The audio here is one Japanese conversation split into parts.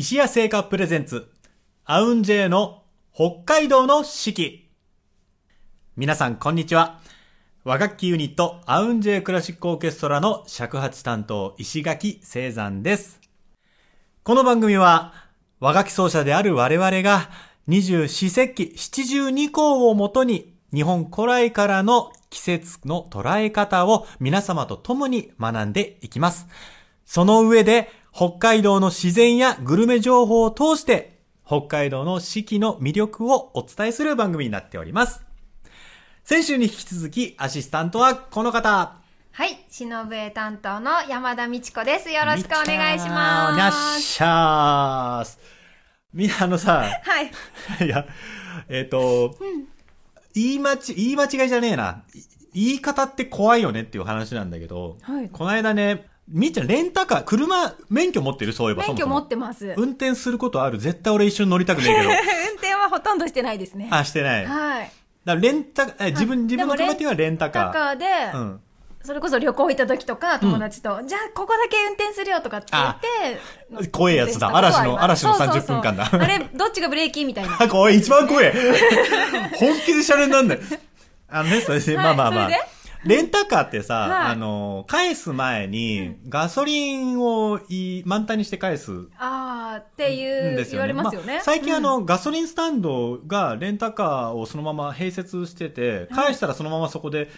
石屋製菓プレゼンツ、アウンジェイの北海道の四季。皆さん、こんにちは。和楽器ユニット、アウンジェイクラシックオーケストラの尺八担当、石垣聖山です。この番組は、和楽器奏者である我々が、二十四節気七十二項をもとに、日本古来からの季節の捉え方を皆様と共に学んでいきます。その上で、北海道の自然やグルメ情報を通して、北海道の四季の魅力をお伝えする番組になっております。先週に引き続き、アシスタントはこの方。はい、忍笛担当の山田美智子です。よろしくお願いしおます。願いします。みんなあのさ、はい。いや、えっ、と、言い間ち、言い間違いじゃねえな。い言い方って怖いよねっていう話なんだけど、はいこの間ね、みっちゃんレンタカー、車、免許持ってる？そういえば免許持ってます。運転することある？絶対俺一緒に乗りたくねえけど。運転はほとんどしてないですね。あ、してない。だかはい。らレンタ、え自分、自分の車っていうのはレンタカー。タカーで、うん。それこそ旅行行った時とか、友達と、じゃあここだけ運転するよとかって言って、怖いやつだ嵐のそうそう嵐の30分間だそうあれ、どっちがブレーキみたいな。あ、怖い、一番怖い。本気でシャレになんない。あのね、それで、はいまあまあまあ。レンタカーってさ、はいあの、返す前に、ガソリンをい満タンにして返す。あーってんいう、ですよね。言われますよね。あ最近あうん、の、ガソリンスタンドがレンタカーをそのまま併設してて、返したらそのままそこで、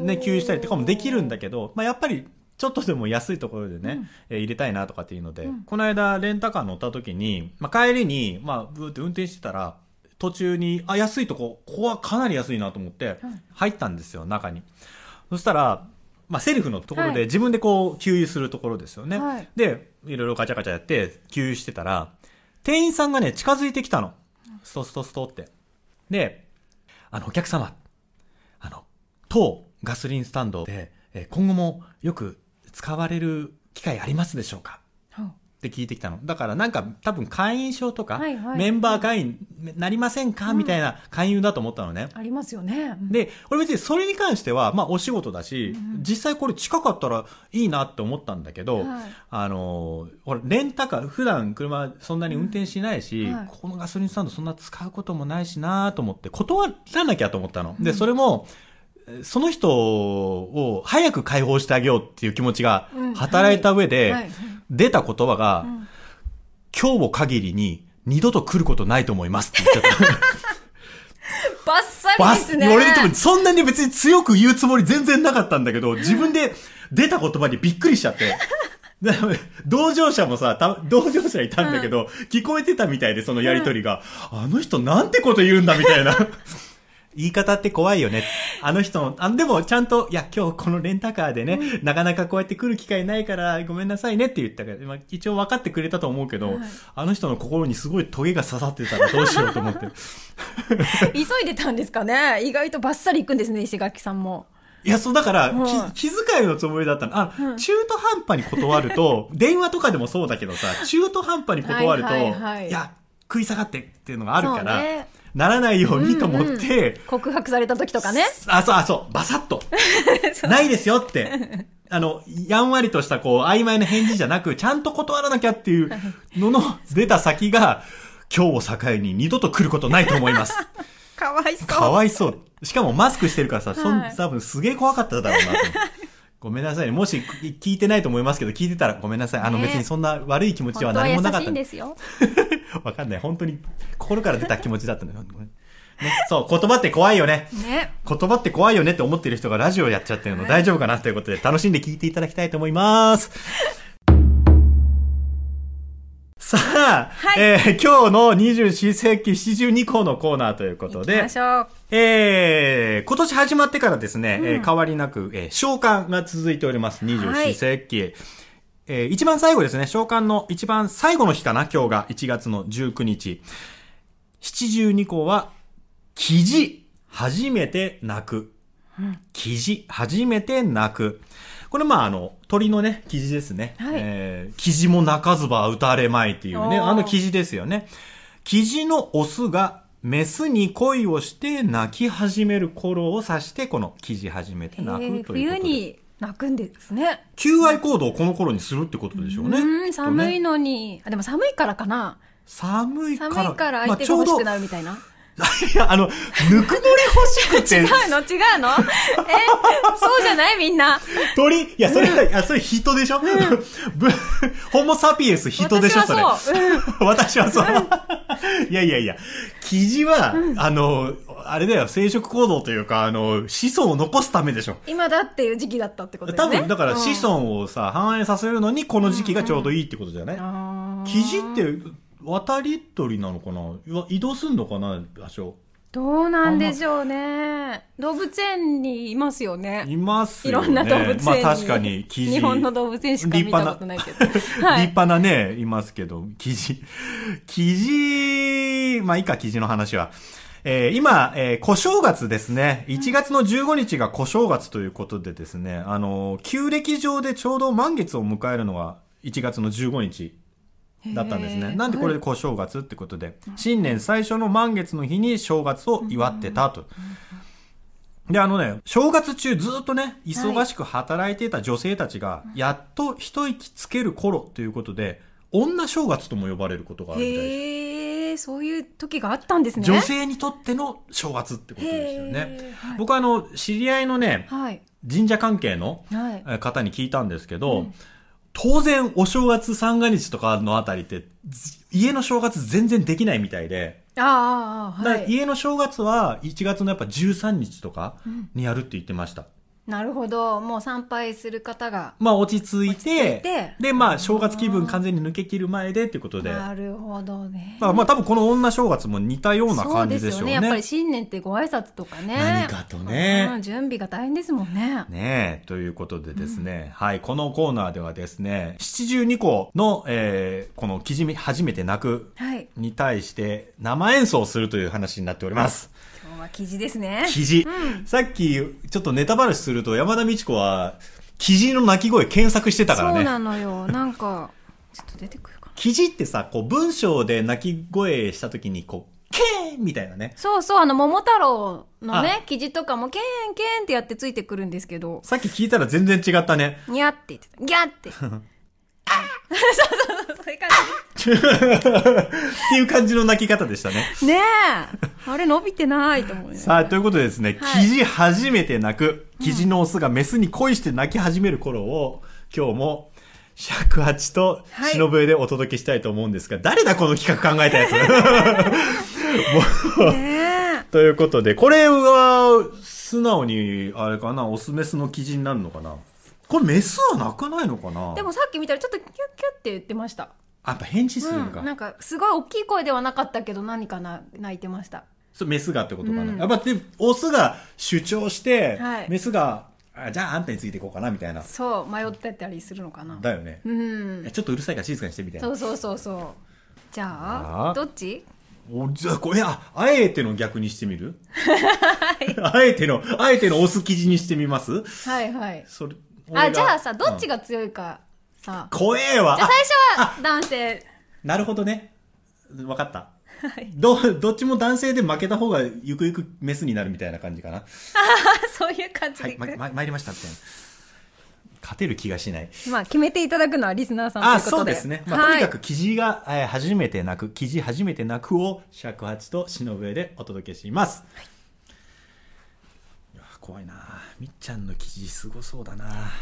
ね、給油したりとかもできるんだけど、まあやっぱり、ちょっとでも安いところでね、えー入れたいなとかっていうので、うんこの間レンタカー乗った時に、まあ帰りに、まあブーって運転してたら、途中に、あ、安いとこ、ここはかなり安いなと思って、入ったんですよ、中に。そしたら、まあセルフのところはいで自分でこう、給油するところですよね。はいで、いろいろガチャガチャやって、給油してたら、店員さんがね、近づいてきたの。ストストストって。で、あの、お客様、あの、当ガソリンスタンドで、えー今後もよく使われる機会ありますでしょうか？うんって聞いてきたの。だからなんか多分会員証とか、はいはい。メンバー会員なりませんか、みたいな勧誘だと思ったのね。ありますよね。うん。で、俺別にそれに関しては、まあお仕事だし、うん実際これ近かったらいいなって思ったんだけど、はい。あのー、ほら、レンタカー、普段車そんなに運転しないし、うんはい。ここのガソリンスタンドそんな使うこともないしなと思って、断らなきゃと思ったの。で、それも、その人を早く解放してあげようっていう気持ちがうん。働いた上で、はい出た言葉が、うん今日を限りに二度と来ることないと思いますって言っちゃった。バッサリですね。俺でもそんなに別に強く言うつもり全然なかったんだけど、自分で出た言葉にびっくりしちゃって。で 同乗者もさ、た同乗者いたんだけど、聞こえてたみたいで、そのやりとりが、あの人なんてこと言うんだみたいな。言い方って怖いよね。あの人の、あ、でもちゃんと、いや、今日このレンタカーでね、なかなかこうやって来る機会ないから、ごめんなさいねって言ったから、まあ、一応分かってくれたと思うけど、はいあの人の心にすごいトゲが刺さってたらどうしようと思って。急いでたんですかね。意外とバッサリ行くんですね、石垣さんも。いや、そう、だから、気遣いのつもりだったの。あ、うん中途半端に断ると、電話とかでもそうだけどさ、中途半端に断ると、はいいはいはいや、食い下がってっていうのがあるから、ねならないようにと思って、うんうん告白された時とかね。あ、そう、あ、そう、バサッと。ないですよって。あの、やんわりとした、こう、曖昧な返事じゃなく、ちゃんと断らなきゃっていうのの出た先が、今日を境に二度と来ることないと思います。かわいそう。かわいそう。しかもマスクしてるからさ、そんはい多分すげえ怖かっただろうなと。ごめんなさいね。もし聞いてないと思いますけど、聞いてたらごめんなさい。あのね別にそんな悪い気持ちは何もなかっしたいんですよ。わかんない。本当に心から出た気持ちだったのよ。ね、そう、言葉って怖いよね。ね。言葉って怖いよねって思ってる人がラジオやっちゃってるのはい大丈夫かなということで楽しんで聞いていただきたいと思います。さあ、はいえー今日の24世紀72項のコーナーということで行きま、しょう。えー、今年始まってからですね、うんえー変わりなく、えー、召喚が続いております。24世紀。えー一番最後ですね、召喚の一番最後の日かな、今日が1月の19日。72項は、記事、初めて泣く。記事、初めて泣く。これまああの、鳥のね、記事ですね。はいえー、記事も泣かずば打たれまいっていうね、あの記事ですよね。記事のオスがメスに恋をして泣き始める頃を指して、この記事始めて泣くということで。冬に泣くんですね。求愛行動をこの頃にするってことでしょうね。うん、寒いの。のに。あ、でも寒いからかな。寒いから。寒いからまあちょうどいや、あの、ぬくもり欲しくて。違う、の？違うの？え？そうじゃない？みんな。鳥、いや、それは、いや、それ人でしょ、ぶホモサピエンス人でしょそれ。私はそう。私はそう。いやいやいや、キジは、あの、あれだよ、生殖行動というか、あの、子孫を残すためでしょ。今だっていう時期だったってことだよね。多分、だからうん子孫をさ、繁栄させるのに、この時期がちょうどいいってことじゃない、キジって、渡り鳥なのかな？移動すんのかな？場所。どうなんでしょうね。動物園にいますよね。いますいよね。ろんな動物園に。まあ確かに、キジ。日本の動物園しか見たことないけど。立派なね、いますけど、キジ。キジ、まあいいか、キジの話は。えー今、えー小正月ですね。1月の15日が小正月ということでですね、あの、旧暦上でちょうど満月を迎えるのが1月の15日だったんですね。なんでこれで小正月ってことで、新年最初の満月の日に正月を祝ってたと。で、あのね、正月中ずっとね、忙しく働いていた女性たちが、やっと一息つける頃ということで、女正月とも呼ばれることがあるみたいです。そういう時があったんですね。女性にとっての正月ってことですよね。はい僕はあの、知り合いのね、はい。神社関係の方に聞いたんですけど、当然お正月三が日とかのあたりって、ず家の正月全然できないみたいで、ああ、はい。家の正月は1月のやっぱ13日とかにやるって言ってました。なるほど。もう参拝する方が。まあ落ち着いて、で、まあ正月気分完全に抜け切る前でっていうことで、なるほどね。まあまあ多分この女正月も似たような感じでしょうね。そうですよね。やっぱり新年ってご挨拶とかね。何かとねうん準備が大変ですもんね。ねえ、ということでですね、はい、このコーナーではですね、七十二個の、えー、この記事初めて泣くはい。に対して生演奏するという話になっております。今日は記事ですね。記事。さっき、ちょっとネタ話すると山田美智子は、記事の鳴き声検索してたからね。そうなのよ。なんか、ちょっと出てくるかな。記事ってさ、こう文章で鳴き声した時に、こう、ケーンみたいなね。そうそう、あの、桃太郎のあね、記事とかも、ケーンケーンってやってついてくるんですけど、さっき聞いたら全然違ったね。にゃって言ってた。ギャって。あそうそうそう、そういう感 っていう感じの鳴き方でしたね。じ。ねえ。あれ伸びてないと思うよ。さあ、ということでですね、はいキジ初めて鳴く、キジのオスがメスに恋して鳴き始める頃を、今日も、尺八とはい忍笛でお届けしたいと思うんですが、誰だこの企画考えたやつ？ねということで、これは、素直に、あれかな、オスメスのキジになるのかな？これメスは鳴かないのかな？え。でもさっき見たらちょっとキュッキュッって言ってました。あやっぱ返事するのか。うん、なんかすごい大きい声ではなかったけど何かな泣いてましたそうメスがってことかな。うんやっぱで、オスが主張して、はいメスが、あじゃああんたについていこうかな、みたいな。そう迷ってたりするのかなだよね。うんちょっとうるさいから静かにしてみたいな。そうそうそうそうじゃああどっち？おじゃあ、これ、あ、あえての逆にしてみる？あえての、あえてのオス記事にしてみます？はいはいそれ、あじゃあさどっちが、が強いかさうん怖えわ。じゃああ最初は男性なるほどね。わかった。はいど、どっちも男性で負けた方がゆくゆくメスになるみたいな感じかな。あ そういう感じで、はい、ま、ま、参りましたみたいな。勝てる気がしない。まあ決めていただくのはリスナーさんといあ、うことでそうですね。まあ、はいとにかく記事が、えー初めて泣く、記事初めて泣くを尺八と忍笛でお届けします。怖いな。みっちゃんの記事すごそうだな。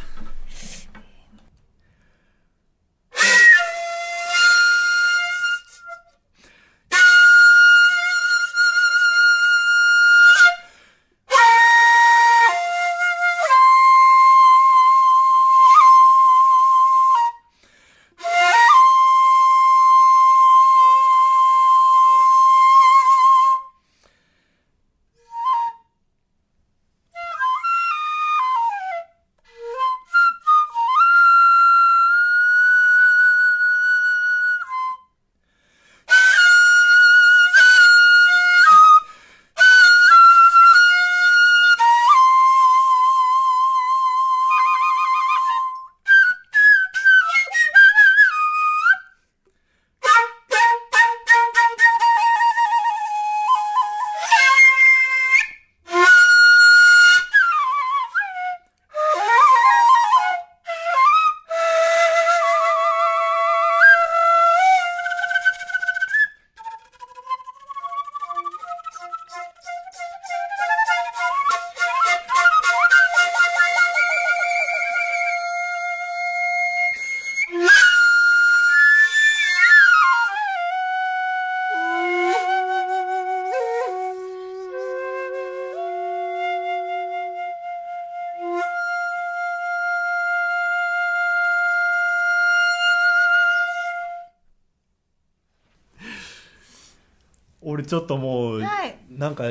俺ちょっともう、はいなんか、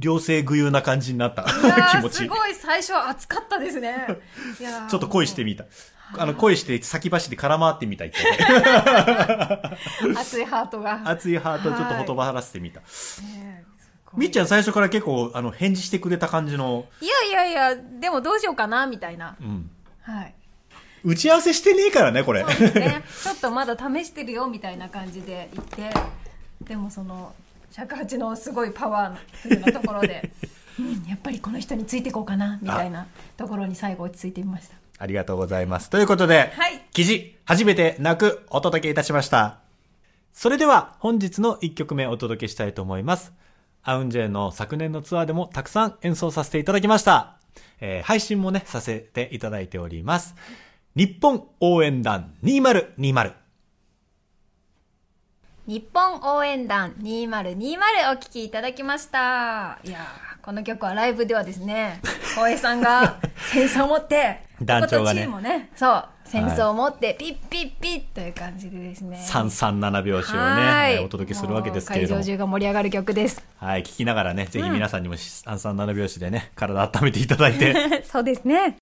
良性具有な感じになった 気持ち。ーすごい最初は熱かったですね。ちょっと恋してみた。あの、恋して先走って空回ってみたい。熱いハートが。熱いハートをちょっとほとばらせてみた。みっちゃん最初から結構、あの、返事してくれた感じの、いやいやいや、でもどうしようかな、みたいな。うん。はい。打ち合わせしてねえからね、これね。ちょっとまだ試してるよ、みたいな感じで言って、でもその、尺八のすごいパワーなところで、うん、やっぱりこの人についていこうかな、みたいなところに最後落ち着いてみました。ありがとうございます。ということで、はい記事、初めて泣くお届けいたしました。それでは、本日の1曲目お届けしたいと思います。アウンジェイの昨年のツアーでもたくさん演奏させていただきました。えー配信もね、させていただいております。日本応援団2020。日本応援団2020お聴きいただきました。いやーこの曲はライブではですね、光栄さんがセンサーを持って、団長がねチームもね、そう、センサーを持って、ピッピッピッという感じでですね。337拍子をね、はいえーお届けするわけですけれども会場。中が盛り上がる曲です。はい、聞きながらね、ぜひ皆さんにも337拍子でね、体温めていただいて。そうですね。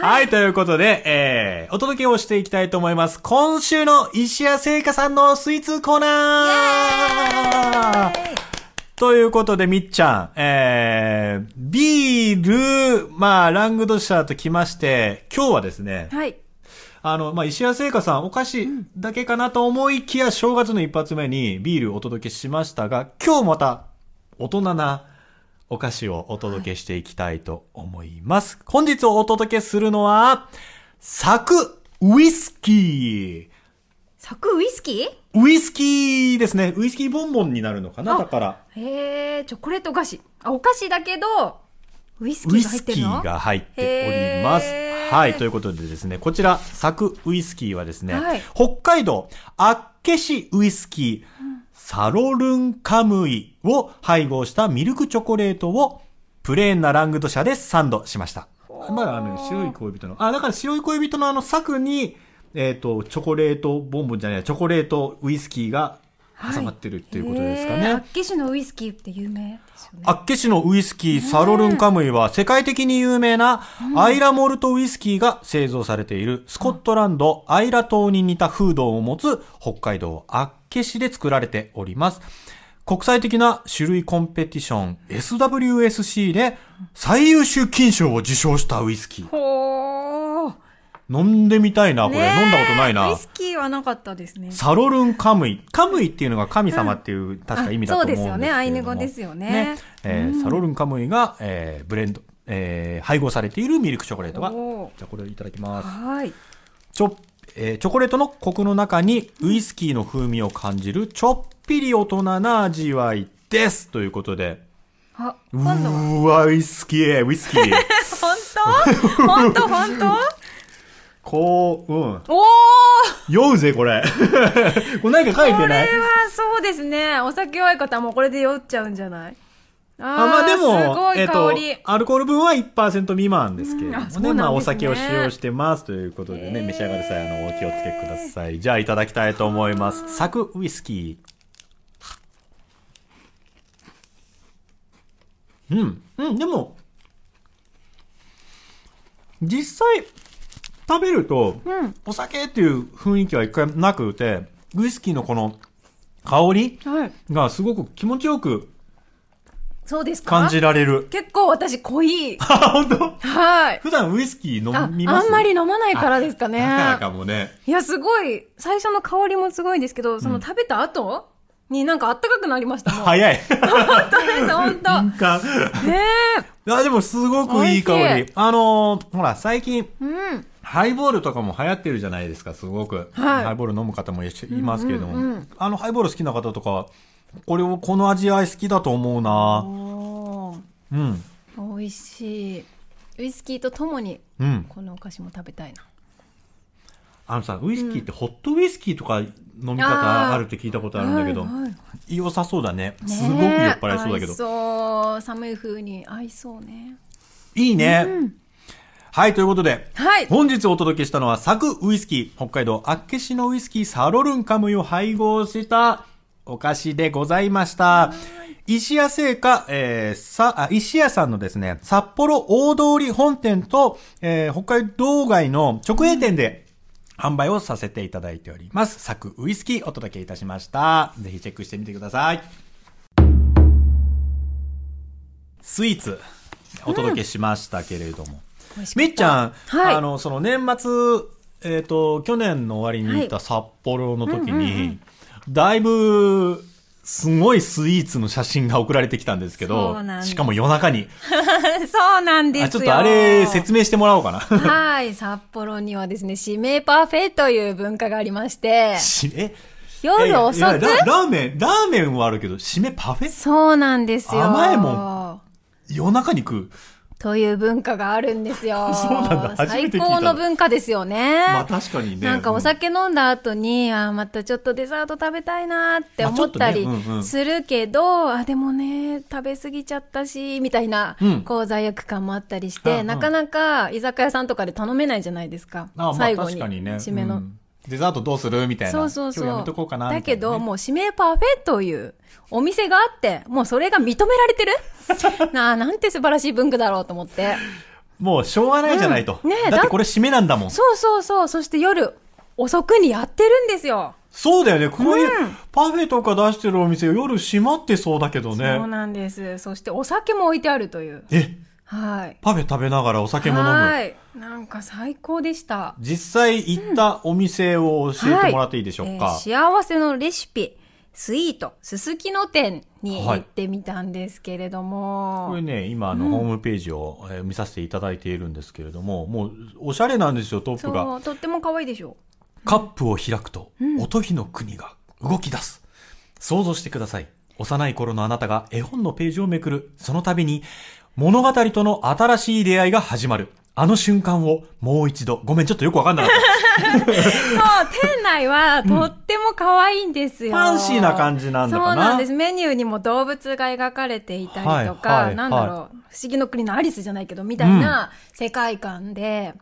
はい、ということで、えー、お届けをしていきたいと思います。今週の石谷製菓さんのスイーツコーナーということで、みっちゃん、えー、ビール、まあ、ラングドシャーと来まして、今日はですね、はい。あの、まあ、石谷製菓さん、お菓子だけかなと思いきや、正月の一発目にビールをお届けしましたが、今日また、大人なお菓子をお届けしていきたいと思います。本日お届けするのは、サクウイスキー。サクウイスキー？ウイスキーですね。ウイスキーボンボンになるのかな？あだから、へえ、チョコレート菓子。あ、お菓子だけど、ウイスキウイーが入っスキてるの？ーが入っておりますはい。ということでですね、こちら、サクウイスキーはですね、はい北海道、あっけしウイスキー、サロルンカムイを配合したミルクチョコレートを、プレーンなラングド社でサンドしました。まあ、あの、白い恋人の、あ、だから白い恋人のあの、サクに、えっ、と、チョコレートボンボンじゃない、チョコレートウイスキーが挟まってるっていうことですかね。厚岸のウイスキーって有名ですよね。厚岸のウイスキーサロルンカムイは世界的に有名なアイラモルトウイスキーが製造されているスコットランドアイラ島に似た風土を持つ北海道厚岸で作られております。国際的な種類コンペティション SWSC で最優秀金賞を受賞したウイスキー。ほー。飲んでみたいな、これ。飲んだことないなウイ。スキーはなかったですね。サロルンカムイ。カムイっていうのが神様っていう、確か意味だと思うんですけれどそうですよねアイヌ語ですよねえーサロルンカムイが、えーブレンド、えー配合されているミルクチョコレートが。じゃあこれいただきます。はい。ちょ、えーチョコレートのコクの中にウイスキーの風味を感じるちょっぴり大人な味わいです。ということで。あ、う今度は。ーわ、ウイスキー、ウイスキー。本当？本当？本当？こう、うん。おー酔うぜ、これ。これ何か書いてないこれはそうですね。お酒弱い方はもうこれで酔っちゃうんじゃない？あーあまあでも、すごいえっ、香り。と、アルコール分は1%未満ですけれどもね。うんねまあお酒を使用してますということでね、召し上がる際、あの、お気をつけください。じゃあいただきたいと思います。サクウイスキー。うん。うん、でも、実際、食べると、うん。お酒っていう雰囲気は一回なくて、ウイスキーのこの香りはい。がすごく気持ちよくそうですか？感じられる。結構私濃い。あ、本当？はい。普段ウイスキーあ、飲みます？あんまり飲まないからですかね。だからかもね。いや、すごい、最初の香りもすごいですけど、その食べた後？になんかあったかくなりました。早い。本当です、本当。敏感。ねいや、でもすごくいい香り。あのーほら、最近、え。うん。ハイボールとかも流行ってるじゃないですか、すごく。はいハイボール飲む方もいいますけれども、うんうんうんあの、ハイボール好きな方とかは、これを、この味わい好きだと思うなうん。美味しい。ウイスキーとともに、うん。このお菓子も食べたいな。あのさ、ウイスキーってホットウイスキーとか飲み方あるって聞いたことあるんだけど、はいはい良さそうだね。すごく酔っ払いそうだけど。そう。寒い風に合いそうね。いいね。うんはい、ということで、はい本日お届けしたのは、サクウイスキー、北海道厚岸のウイスキーサロルンカムイを配合したお菓子でございました。石屋製菓、えー、さ、あ、石屋さんのですね、札幌大通り本店と、えー、北海道外の直営店で、販売をさせていただいております。サクウイスキーお届けいたしました。ぜひチェックしてみてください。スイーツ、お届けしましたけれども。美味しかったみっちゃん、はい。あの、その年末、えっ、と、去年の終わりに行った札幌の時に、だいぶ、すごいスイーツの写真が送られてきたんですけどしかも夜中に。そうなんですちょっとあれ、説明してもらおうかな。はい、札幌にはですね、指名パフェという文化がありまして、しえ夜遅く？ララーメン、ラーメンはあるけど、締めパフェ？そうなんですよ。甘いも夜中に食う。という文化があるんですよ。最高の文化ですよね。まあ確かにね。なんかお酒飲んだ後に、あーまたちょっとデザート食べたいなって思ったりまあちょっとねうんうんするけど、あ、でもね、食べ過ぎちゃったし、みたいなうん、こう罪悪感もあったりしうんうて、んなかなか居酒屋さんとかで頼めないじゃないですかあまあ。最後に、確かにね。締めの。うんデザートどうする？みたいな。そうそうそう。やめとこうかなね。だけど、もう指名パフェというお店があって、もうそれが認められてる？なあ、なんて素晴らしい文化だろうと思って。もうしょうがないじゃないと。うんねえだってこれ締めなんだもん。そうそうそう。そして夜遅くにやってるんですよ。そうだよね。こういううんパフェとか出してるお店夜閉まってそうだけどそうね。なんです。そしてお酒も置いてあるという。え、はい。パフェ食べながらお酒も飲む。はい。なんか最高でした。実際行ったお店を教えてもらっていいでしょうか。はいえー幸せのレシピ、スイート、すすきの店に行ってみたんですけれども。これね、今あの、ホームページを、えー見させていただいているんですけれども、もうおしゃれなんですよ、トップが。とっても可愛いでしょ。カップを開くと、おとぎの国が動き出す。想像してください。幼い頃のあなたが絵本のページをめくる。その度に、物語との新しい出会いが始まる。あの瞬間をもう一度。ごめん、ちょっとよくわかんなかった。そう、店内はとっても可愛いんですよ。ファンシーな感じなんだそうなんです。メニューにも動物が描かれていたりとか、はいはいなんだろう、不思議の国のアリスじゃないけど、みたいな世界観で、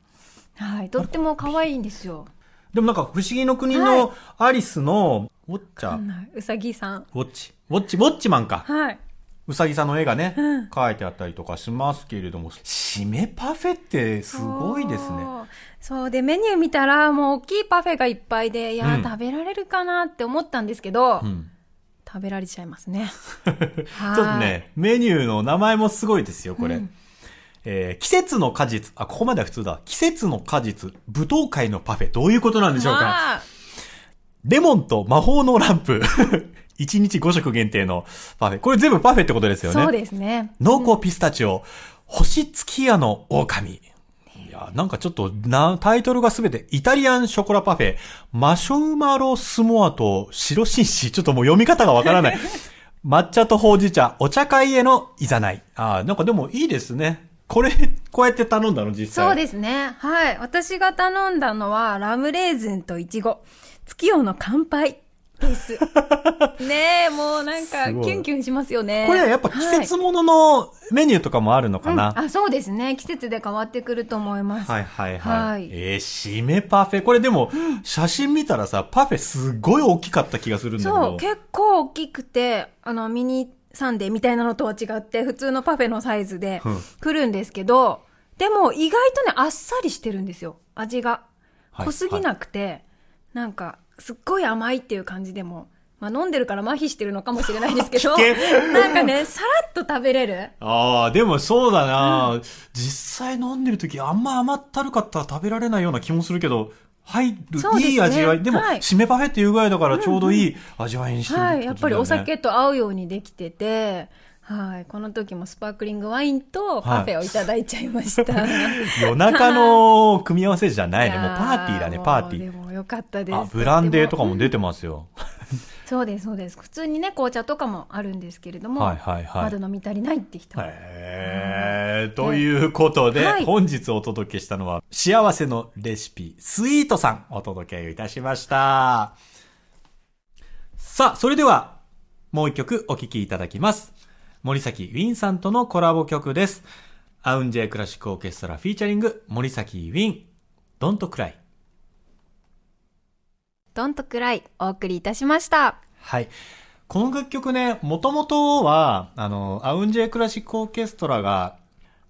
はい、とっても可愛いんですよ。でもなんか、不思議の国はのアリスの、ウォッチャー、うさぎさん。ウォッチ、ウォッチ、ウォッチマンか。はい。うさぎさんの絵がね、うん描いてあったりとかしますけれども、締めパフェってすごいですね。そう。で、メニュー見たら、もう大きいパフェがいっぱいで、いや、うん食べられるかなって思ったんですけど、うん。食べられちゃいますね。ちょっとね、メニューの名前もすごいですよ、これ。うんえー季節の果実。あ、ここまでは普通だ。季節の果実、舞踏会のパフェ。どういうことなんでしょうか、まあレモンと魔法のランプ。1日5食限定のパフェ。これ全部パフェってことですよね。そうですね。濃厚ピスタチオ、星月夜の狼。いや、なんかちょっとな、タイトルがすべてイタリアンショコラパフェ、マシュマロスモアと白紳士。ちょっともう読み方がわからない。抹茶とほうじ茶、お茶会へのいざない。ああ、なんかでもいいですね。これ、こうやって頼んだの実際。そうですね。はい。私が頼んだのは、ラムレーズンとイチゴ。月夜の乾杯です。ねえ、もうなんか、キュンキュンしますよね。これはやっぱ季節もののメニューとかもあるのかな、はいうんあ、そうですね。季節で変わってくると思います。はいはいはい。はいえー、締めパフェ。これでも、写真見たらさ、パフェすごい大きかった気がするんだけど。そう、結構大きくて、あの、ミニサンデーみたいなのとは違って、普通のパフェのサイズでうん来るんですけど、でも意外とね、あっさりしてるんですよ。味が。はい濃すぎなくて、なんか、すっごい甘いっていう感じでも、まあ飲んでるから麻痺してるのかもしれないですけど、危なんかね、さらっと食べれる。ああ、でもそうだな、実際飲んでる時あんま甘ったるかったら食べられないような気もするけど、入る、ね。いい味わい。でも、はい。締めパフェっていうぐらいだからちょうどいい味わいにしてるってことだよね、はい、やっぱりお酒と合うようにできてて、はい、この時もスパークリングワインとパフェをいただいちゃいました。夜中の組み合わせじゃないね。やもうパーティーだね、パーティー。でもよかったです。あ、ブランデーとかも出てますよ。そうです、そうです。普通にね、紅茶とかもあるんですけれども、はいはいはいまだ飲み足りないって人も。へーということで、はい本日お届けしたのは、幸せのレシピ、スイートさん、お届けいたしました。さあ、それでは、もう一曲お聴きいただきます。森崎ウィンさんとのコラボ曲です。 AUN J クラシックオーケストラ featuring 森崎ウィン、 Don't Cry。 Don't Cry お送りいたしました。はい。この楽曲ね、もともとは、あの、 AUN J クラシックオーケストラが、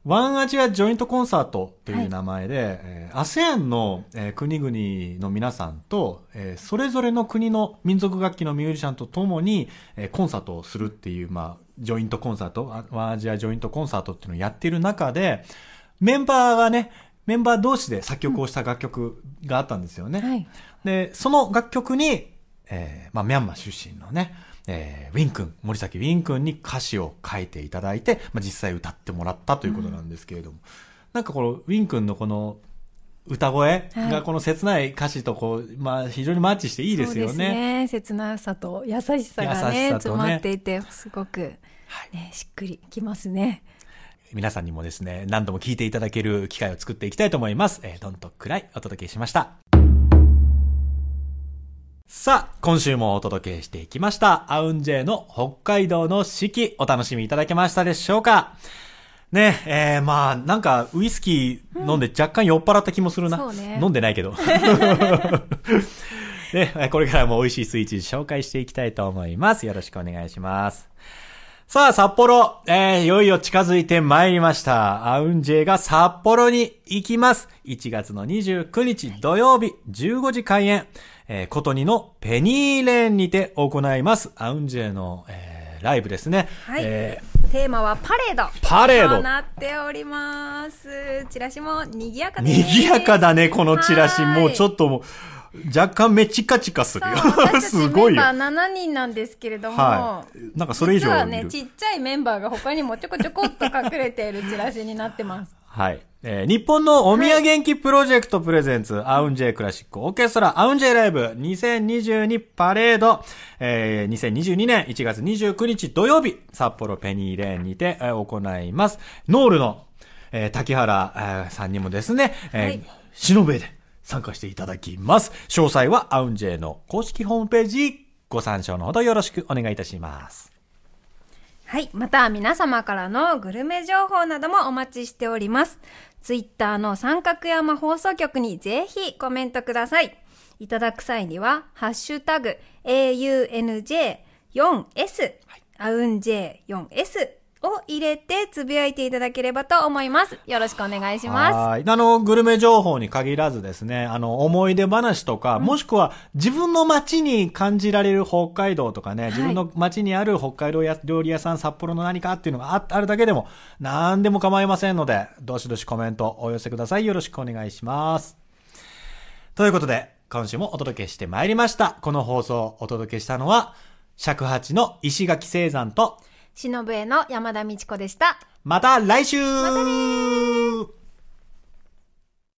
ONE ASIA Joint Concert という名前で、えー ASEAN の、えー国々の皆さんと、えーそれぞれの国の民族楽器のミュージシャンと共に、えーコンサートをするっていう、まあ、ジョイントコンサート、あワンアジアジョイントコンサートっていうのをやっている中で、メンバーがね、メンバー同士で作曲をした楽曲があったんですよね。はい。で、その楽曲に、えーまあ、ミャンマー出身のね、えーウィン君、森崎ウィン君に歌詞を書いていただいて、まあ、実際歌ってもらったということなんですけれども、なんかこのウィン君のこの歌声はいがこの切ない歌詞とこう、まあ、非常にマッチしていいですよそうね。切なさと優しさがねね詰まっていてすごく、ね、しっくりきますね皆さんにもですね、何度も聴いていただける機会を作っていきたいと思います。えー、どんとくらいお届けしました。さあ、今週もお届けしていきました。アウンジェイの北海道の四季、お楽しみいただけましたでしょうか？ね、えー、まあ、なんか、ウイスキー飲んで若干酔っ払った気もするな。そうね飲んでないけど。ね、えーこれからも美味しいスイーツ紹介していきたいと思います。よろしくお願いします。さあ、札幌、えー、いよいよ近づいてまいりました。アウンジェイが札幌に行きます。1月の29日土曜日15時開演。えー、ことにのペニーレーンにて行います。アウンジェイの、えー、ライブですね。はいえテーマはパレードパレードとなっておりますチラシも賑やかー、です賑やかだね、このチラシ。はいもうちょっともう、若干めチカチカするよ すごいよ。メンバー7人なんですけれども、はい。なんかそれ以上る実はいねちっちゃいメンバーが他にもちょこちょこっと隠れているチラシになってますはい。えー日本のお土産元気プロジェクトプレゼンツ、アウンジェイクラシックオーケストラ、アウンジェイライブ2022パレード、えー2022年1月29日土曜日、札幌ペニーレーンにて、えー行います。ノールの、えー滝原、えーさんにもですね、えーはいしのべで参加していただきます。詳細はアウンジェイの公式ホームページ、ご参照のほどよろしくお願いいたします。はい。また、皆様からのグルメ情報などもお待ちしております。ツイッターの三角山放送局にぜひコメントください。いただく際には、ハッシュタグ、AUNJ4S、アウン J4S を入れてつぶやいていただければと思います。よろしくお願いします。はい。あの、グルメ情報に限らずですね、あの、思い出話とか、もしくは自分の街に感じられる北海道とかね、自分の街にある北海道や料理屋さん、札幌の何かっていうのがああるだけでも、何でも構いませんので、どしどしコメントお寄せください。よろしくお願いします。ということで、今週もお届けしてまいりました。この放送をお届けしたのは、尺八の石垣聖山と、しのぶえの山田美智子でした。また来週またねー